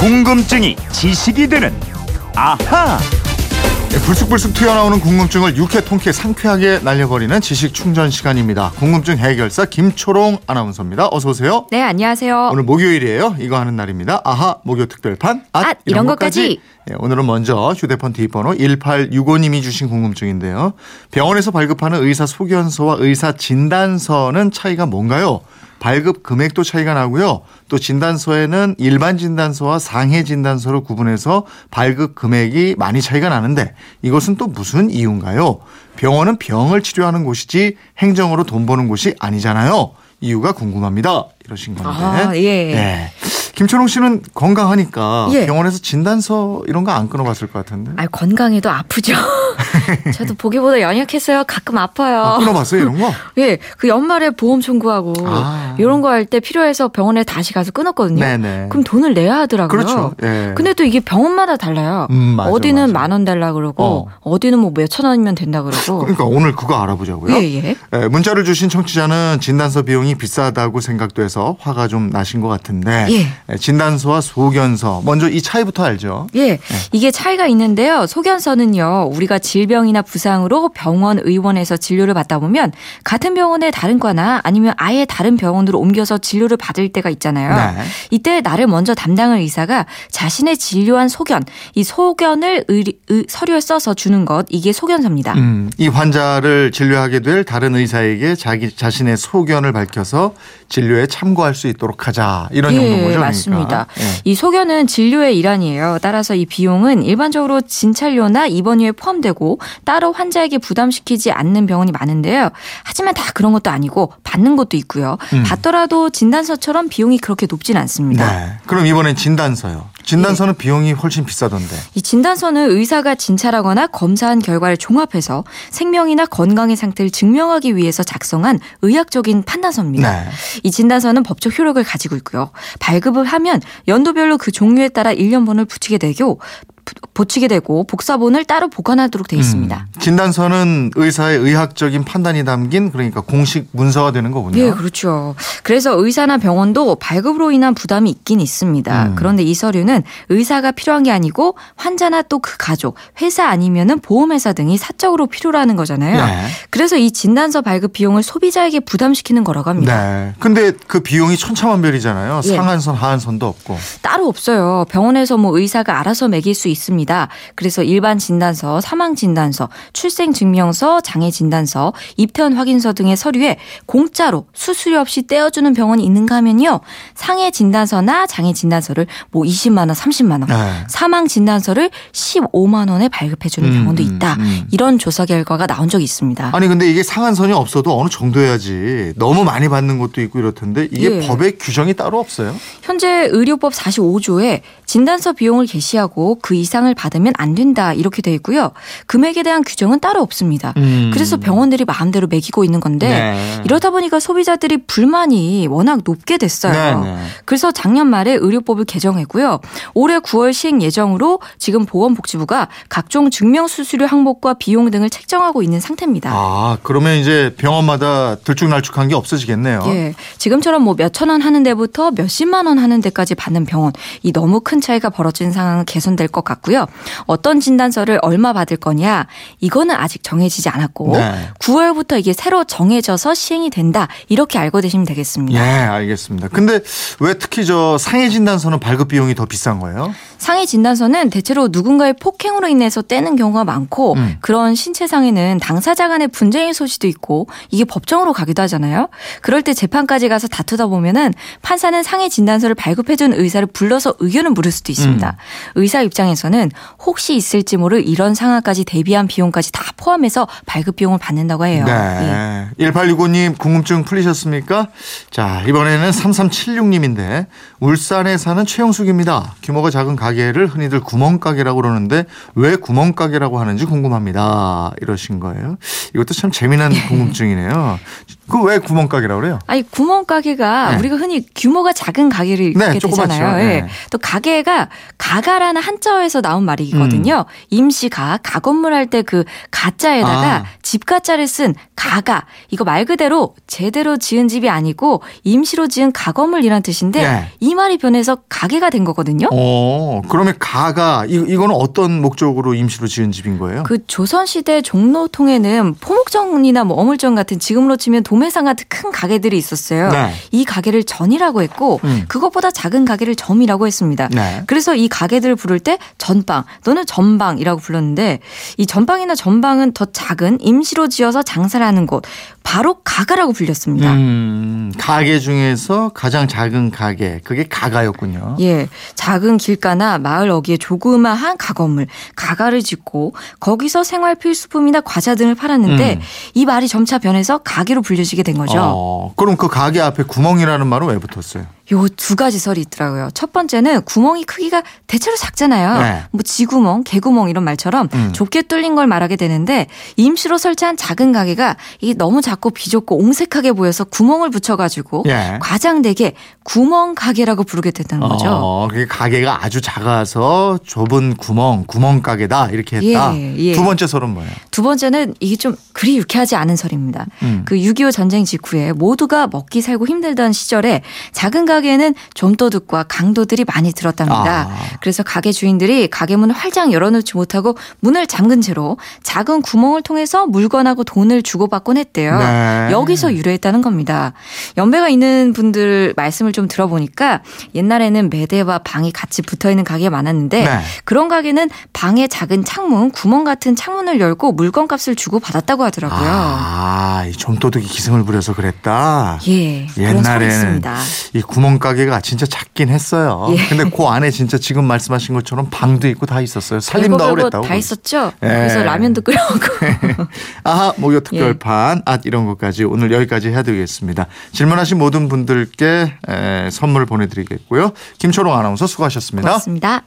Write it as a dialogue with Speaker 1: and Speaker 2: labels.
Speaker 1: 궁금증이 지식이 되는 아하.
Speaker 2: 네, 불쑥불쑥 튀어나오는 궁금증을 유쾌 통쾌 상쾌하게 날려버리는 지식 충전 시간입니다. 궁금증 해결사 김초롱 아나운서입니다. 어서 오세요.
Speaker 3: 네, 안녕하세요.
Speaker 2: 오늘 목요일이에요. 이거 하는 날입니다. 아하 목요 특별판 앗,
Speaker 3: 앗, 이런 것까지.
Speaker 2: 예, 오늘은 먼저 휴대폰 뒷번호 1865님이 주신 궁금증인데요. 병원에서 발급하는 의사 소견서와 의사 진단서는 차이가 뭔가요? 발급 금액도 차이가 나고요. 또 진단서에는 일반 진단서와 상해 진단서로 구분해서 발급 금액이 많이 차이가 나는데 이것은 또 무슨 이유인가요? 병원은 병을 치료하는 곳이지 행정으로 돈 버는 곳이 아니잖아요. 이유가 궁금합니다. 이러신 건데.
Speaker 3: 아, 예.
Speaker 2: 예. 김철웅 씨는 건강하니까
Speaker 3: 예.
Speaker 2: 병원에서 진단서 이런 거 안 끊어봤을 것 같은데.
Speaker 3: 아, 건강해도 아프죠. 저도 보기보다 연약했어요. 가끔 아파요.
Speaker 2: 아, 끊어봤어요 이런 거?
Speaker 3: 예, 그 연말에 보험 청구하고
Speaker 2: 아.
Speaker 3: 이런 거 할 때 필요해서 병원에 다시 가서 끊었거든요.
Speaker 2: 네네.
Speaker 3: 그럼 돈을 내야 하더라고요.
Speaker 2: 그렇죠. 예.
Speaker 3: 근데 또 이게 병원마다 달라요.
Speaker 2: 음, 맞아,
Speaker 3: 어디는. 만 원 달라 그러고 어. 디는 뭐 몇 천 원이면 된다 그러고.
Speaker 2: 그러니까 오늘 그거 알아보자고요.
Speaker 3: 예, 예.
Speaker 2: 예, 문자를 주신 청취자는 진단서 비용이 비싸다고 생각돼서 화가 좀 나신 것 같은데
Speaker 3: 예.
Speaker 2: 예, 진단서와 소견서 먼저 이 차이부터 알죠.
Speaker 3: 예, 이게 차이가 있는데요. 소견서는요, 우리가 질병이나 부상으로 병원 의원에서 진료를 받다 보면 같은 병원의 다른 과나 아니면 아예 다른 병원으로 옮겨서 진료를 받을 때가 있잖아요.
Speaker 2: 네.
Speaker 3: 이때 나를 먼저 담당할 의사가 자신의 진료한 소견, 이 소견을 의, 의- 서류에 써서 주는 것, 이게 소견서입니다.
Speaker 2: 음, 이 환자를 진료하게 될 다른 의사에게 자기 자신의 소견을 밝혀서 진료에 참고할 수 있도록 하자 이런 용도인 거죠. 그러니까.
Speaker 3: 예, 맞습니다.
Speaker 2: 예.
Speaker 3: 이 소견은 진료의 일환이에요. 따라서 이 비용은 일반적으로 진찰료나 입원료에 포함되고 따로 환자에게 부담시키지 않는 병원이 많은데요. 하지만 다 그런 것도 아니고 받는 것도 있고요.
Speaker 2: 음.
Speaker 3: 받더라도 진단서처럼 비용이 그렇게 높진 않습니다.
Speaker 2: 네. 그럼 이번엔 진단서요. 진단서는 비용이 훨씬 비싸던데.
Speaker 3: 이 진단서는 의사가 진찰하거나 검사한 결과를 종합해서 생명이나 건강의 상태를 증명하기 위해서 작성한 의학적인 판단서입니다.
Speaker 2: 네.
Speaker 3: 이 진단서는 법적 효력을 가지고 있고요. 발급을 하면 연도별로 그 종류에 따라 일련번을 붙이게 되고 붙이게 되고 복사본을 따로 보관하도록 되어 있습니다.
Speaker 2: 음, 진단서는 의사의 의학적인 판단이 담긴 그러니까 공식 문서가 되는 거군요.
Speaker 3: 예, 그렇죠. 그래서 의사나 병원도 발급으로 인한 부담이 있긴 있습니다.
Speaker 2: 음.
Speaker 3: 그런데 이 서류는 의사가 필요한 게 아니고 환자나 또 그 가족, 회사 아니면은 보험회사 등이 사적으로 필요로 하는 거잖아요.
Speaker 2: 네.
Speaker 3: 그래서 이 진단서 발급 비용을 소비자에게 부담시키는 거라고 합니다.
Speaker 2: 네. 근데 그 비용이 천차만별이잖아요.
Speaker 3: 예.
Speaker 2: 상한선, 하한선도 없고.
Speaker 3: 따로 없어요. 병원에서 뭐 의사가 알아서 매길 수 있습니다. 그래서 일반 진단서, 사망 진단서, 출생 증명서, 장애 진단서, 입퇴원 확인서 등의 서류에 공짜로 수수료 없이 떼어주는 병원이 있는가 하면요. 상해 진단서나 장애 진단서를 뭐 20만 원, 30만 원,
Speaker 2: 네.
Speaker 3: 사망 진단서를 15만 원에 발급해 주는
Speaker 2: 음,
Speaker 3: 병원도
Speaker 2: 음,
Speaker 3: 있다.
Speaker 2: 음.
Speaker 3: 이런 조사 결과가 나온 적이 있습니다.
Speaker 2: 아니 근데 이게 상한선이 없어도 어느 정도 해야지. 너무 많이 받는 것도 있고 이렇던데 이게
Speaker 3: 예.
Speaker 2: 법에 규정이 따로 없어요?
Speaker 3: 현재 의료법 45조에 진단서 비용을 게시하고 그 이상을 받으면 안 된다 이렇게 돼 있고요. 금액에 대한 규정은 따로 없습니다.
Speaker 2: 음.
Speaker 3: 그래서 병원들이 마음대로 매기고 있는 건데
Speaker 2: 네.
Speaker 3: 이러다 보니까 소비자들이 불만이 워낙 높게 됐어요.
Speaker 2: 네, 네.
Speaker 3: 그래서 작년 말에 의료법을 개정했고요. 올해 9월 시행 예정으로 지금 보건복지부가 각종 증명 수수료 항목과 비용 등을 책정하고 있는 상태입니다.
Speaker 2: 아 그러면 이제 병원마다 들쭉날쭉한 게 없어지겠네요.
Speaker 3: 예. 지금처럼 뭐 몇 천 원 하는 데부터 몇십만 원 하는 데까지 받는 병원. 이 너무 큰 차이가 벌어진 상황은 개선될 것 같고요. 어떤 진단서를 얼마 받을 거냐. 이거는 아직 정해지지 않았고
Speaker 2: 네.
Speaker 3: 9월부터 이게 새로 정해져서 시행이 된다. 이렇게 알고 계시면
Speaker 2: 예,
Speaker 3: 되겠습니다.
Speaker 2: 알겠습니다. 근데 왜 특히 저 상해 진단서는 발급 비용이 더 비싼 거예요?
Speaker 3: 상해 진단서는 대체로 누군가의 폭행으로 인해서 떼는 경우가 많고
Speaker 2: 음.
Speaker 3: 그런 신체상에는 당사자 간의 분쟁의 소지도 있고 이게 법정으로 가기도 하잖아요. 그럴 때 재판까지 가서 다투다 보면은 판사는 상해 진단서를 발급해준 의사를 불러서 의견을 물을 수도 있습니다.
Speaker 2: 음.
Speaker 3: 의사 입장에서 는 혹시 있을지 모를 이런 상황까지 대비한 비용까지 다 포함해서 발급 비용을 받는다고 해요. 예.
Speaker 2: 네. 1865님 궁금증 풀리셨습니까? 자, 이번에는 3376님인데 울산에 사는 최영숙입니다. 규모가 작은 가게를 흔히들 구멍가게라고 그러는데 왜 구멍가게라고 하는지 궁금합니다. 이러신 거예요. 이것도 참 재미난 궁금증이네요. 그 왜 구멍가게라고 그래요?
Speaker 3: 아니 구멍가게가
Speaker 2: 네.
Speaker 3: 우리가 흔히 규모가 작은 가게를 이렇게
Speaker 2: 네.
Speaker 3: 되잖아요. 예.
Speaker 2: 네.
Speaker 3: 또 가게가 가가라는 한자어에서 나온 말이거든요. 임시가 가건물 할 때 그 가자에다가
Speaker 2: 아.
Speaker 3: 집가자를 쓴 가가 이거 말 그대로 제대로 지은 집이 아니고 임시로 지은 가건물이란 뜻인데
Speaker 2: 네.
Speaker 3: 이 말이 변해서 가게가 된 거거든요.
Speaker 2: 어, 그러면 가가 이, 이거는 어떤 목적으로 임시로 지은 집인 거예요?
Speaker 3: 그 조선시대 종로통에는 포목전이나 뭐 어물전 같은 지금으로 치면 도매상 같은 큰 가게들이 있었어요.
Speaker 2: 네.
Speaker 3: 이 가게를 전이라고 했고
Speaker 2: 음.
Speaker 3: 그것보다 작은 가게를 점이라고 했습니다.
Speaker 2: 네.
Speaker 3: 그래서 이 가게들을 부를 때 전방 또는 전방이라고 불렀는데 이 전방이나 전방 은 더 작은 임시로 지어서 장사를 하는 곳 바로 가가라고 불렸습니다.
Speaker 2: 음, 가게 중에서 가장 작은 가게 그게 가가였군요.
Speaker 3: 예, 작은 길가나 마을 어귀에 조그마한 가건물, 가가를 짓고 거기서 생활 필수품이나 과자 등을 팔았는데
Speaker 2: 음.
Speaker 3: 이 말이 점차 변해서 가게로 불려지게 된 거죠.
Speaker 2: 어, 그럼 그 가게 앞에 구멍이라는 말은 왜 붙었어요?
Speaker 3: 요 두 가지 설이 있더라고요. 첫 번째는 구멍이 크기가 대체로 작잖아요.
Speaker 2: 네.
Speaker 3: 뭐 지구멍, 개구멍 이런 말처럼
Speaker 2: 음.
Speaker 3: 좁게 뚫린 걸 말하게 되는데 임시로 설치한 작은 가게가 이게 너무 작고 비좁고 옹색하게 보여서 구멍을 붙여가지고
Speaker 2: 예.
Speaker 3: 과장되게 구멍 가게라고 부르게 됐다는 거죠.
Speaker 2: 어, 그게 가게가 아주 작아서 좁은 구멍, 구멍 가게다 이렇게 했다.
Speaker 3: 예, 예.
Speaker 2: 두 번째 설은 뭐예요?
Speaker 3: 두 번째는 이게 좀 그리 유쾌하지 않은 설입니다.
Speaker 2: 음.
Speaker 3: 그6.25 전쟁 직후에 모두가 먹기 살고 힘들던 시절에 작은 가게 에는 좀도둑과 강도들이 많이 들었답니다.
Speaker 2: 아.
Speaker 3: 그래서 가게 주인들이 가게 문을 활짝 열어놓지 못하고 문을 잠근 채로 작은 구멍을 통해서 물건하고 돈을 주고받곤 했대요.
Speaker 2: 네.
Speaker 3: 여기서 유래했다는 겁니다. 연배가 있는 분들 말씀을 좀 들어보니까 옛날에는 매대와 방이 같이 붙어 있는 가게가 많았는데
Speaker 2: 네.
Speaker 3: 그런 가게는 방에 작은 창문, 구멍 같은 창문을 열고 물건값을 주고 받았다고 하더라고요.
Speaker 2: 아, 이 좀도둑이 기승을 부려서 그랬다.
Speaker 3: 예,
Speaker 2: 옛날에는. 이 구멍 가게가 진짜 작긴 했어요.
Speaker 3: 예.
Speaker 2: 근데 그 안에 진짜 지금 말씀하신 것처럼 방도 있고 다 있었어요. 살림도 그랬다고.
Speaker 3: 다 있었죠.
Speaker 2: 예.
Speaker 3: 그래서 라면도 끓여먹고.
Speaker 2: 아하 목요
Speaker 3: 예.
Speaker 2: 특별판 앗 이런 것까지 오늘 여기까지 해드리겠습니다. 질문하신 모든 분들께 에, 선물 보내드리겠고요. 김초롱 아나운서 수고하셨습니다.
Speaker 3: 고맙습니다.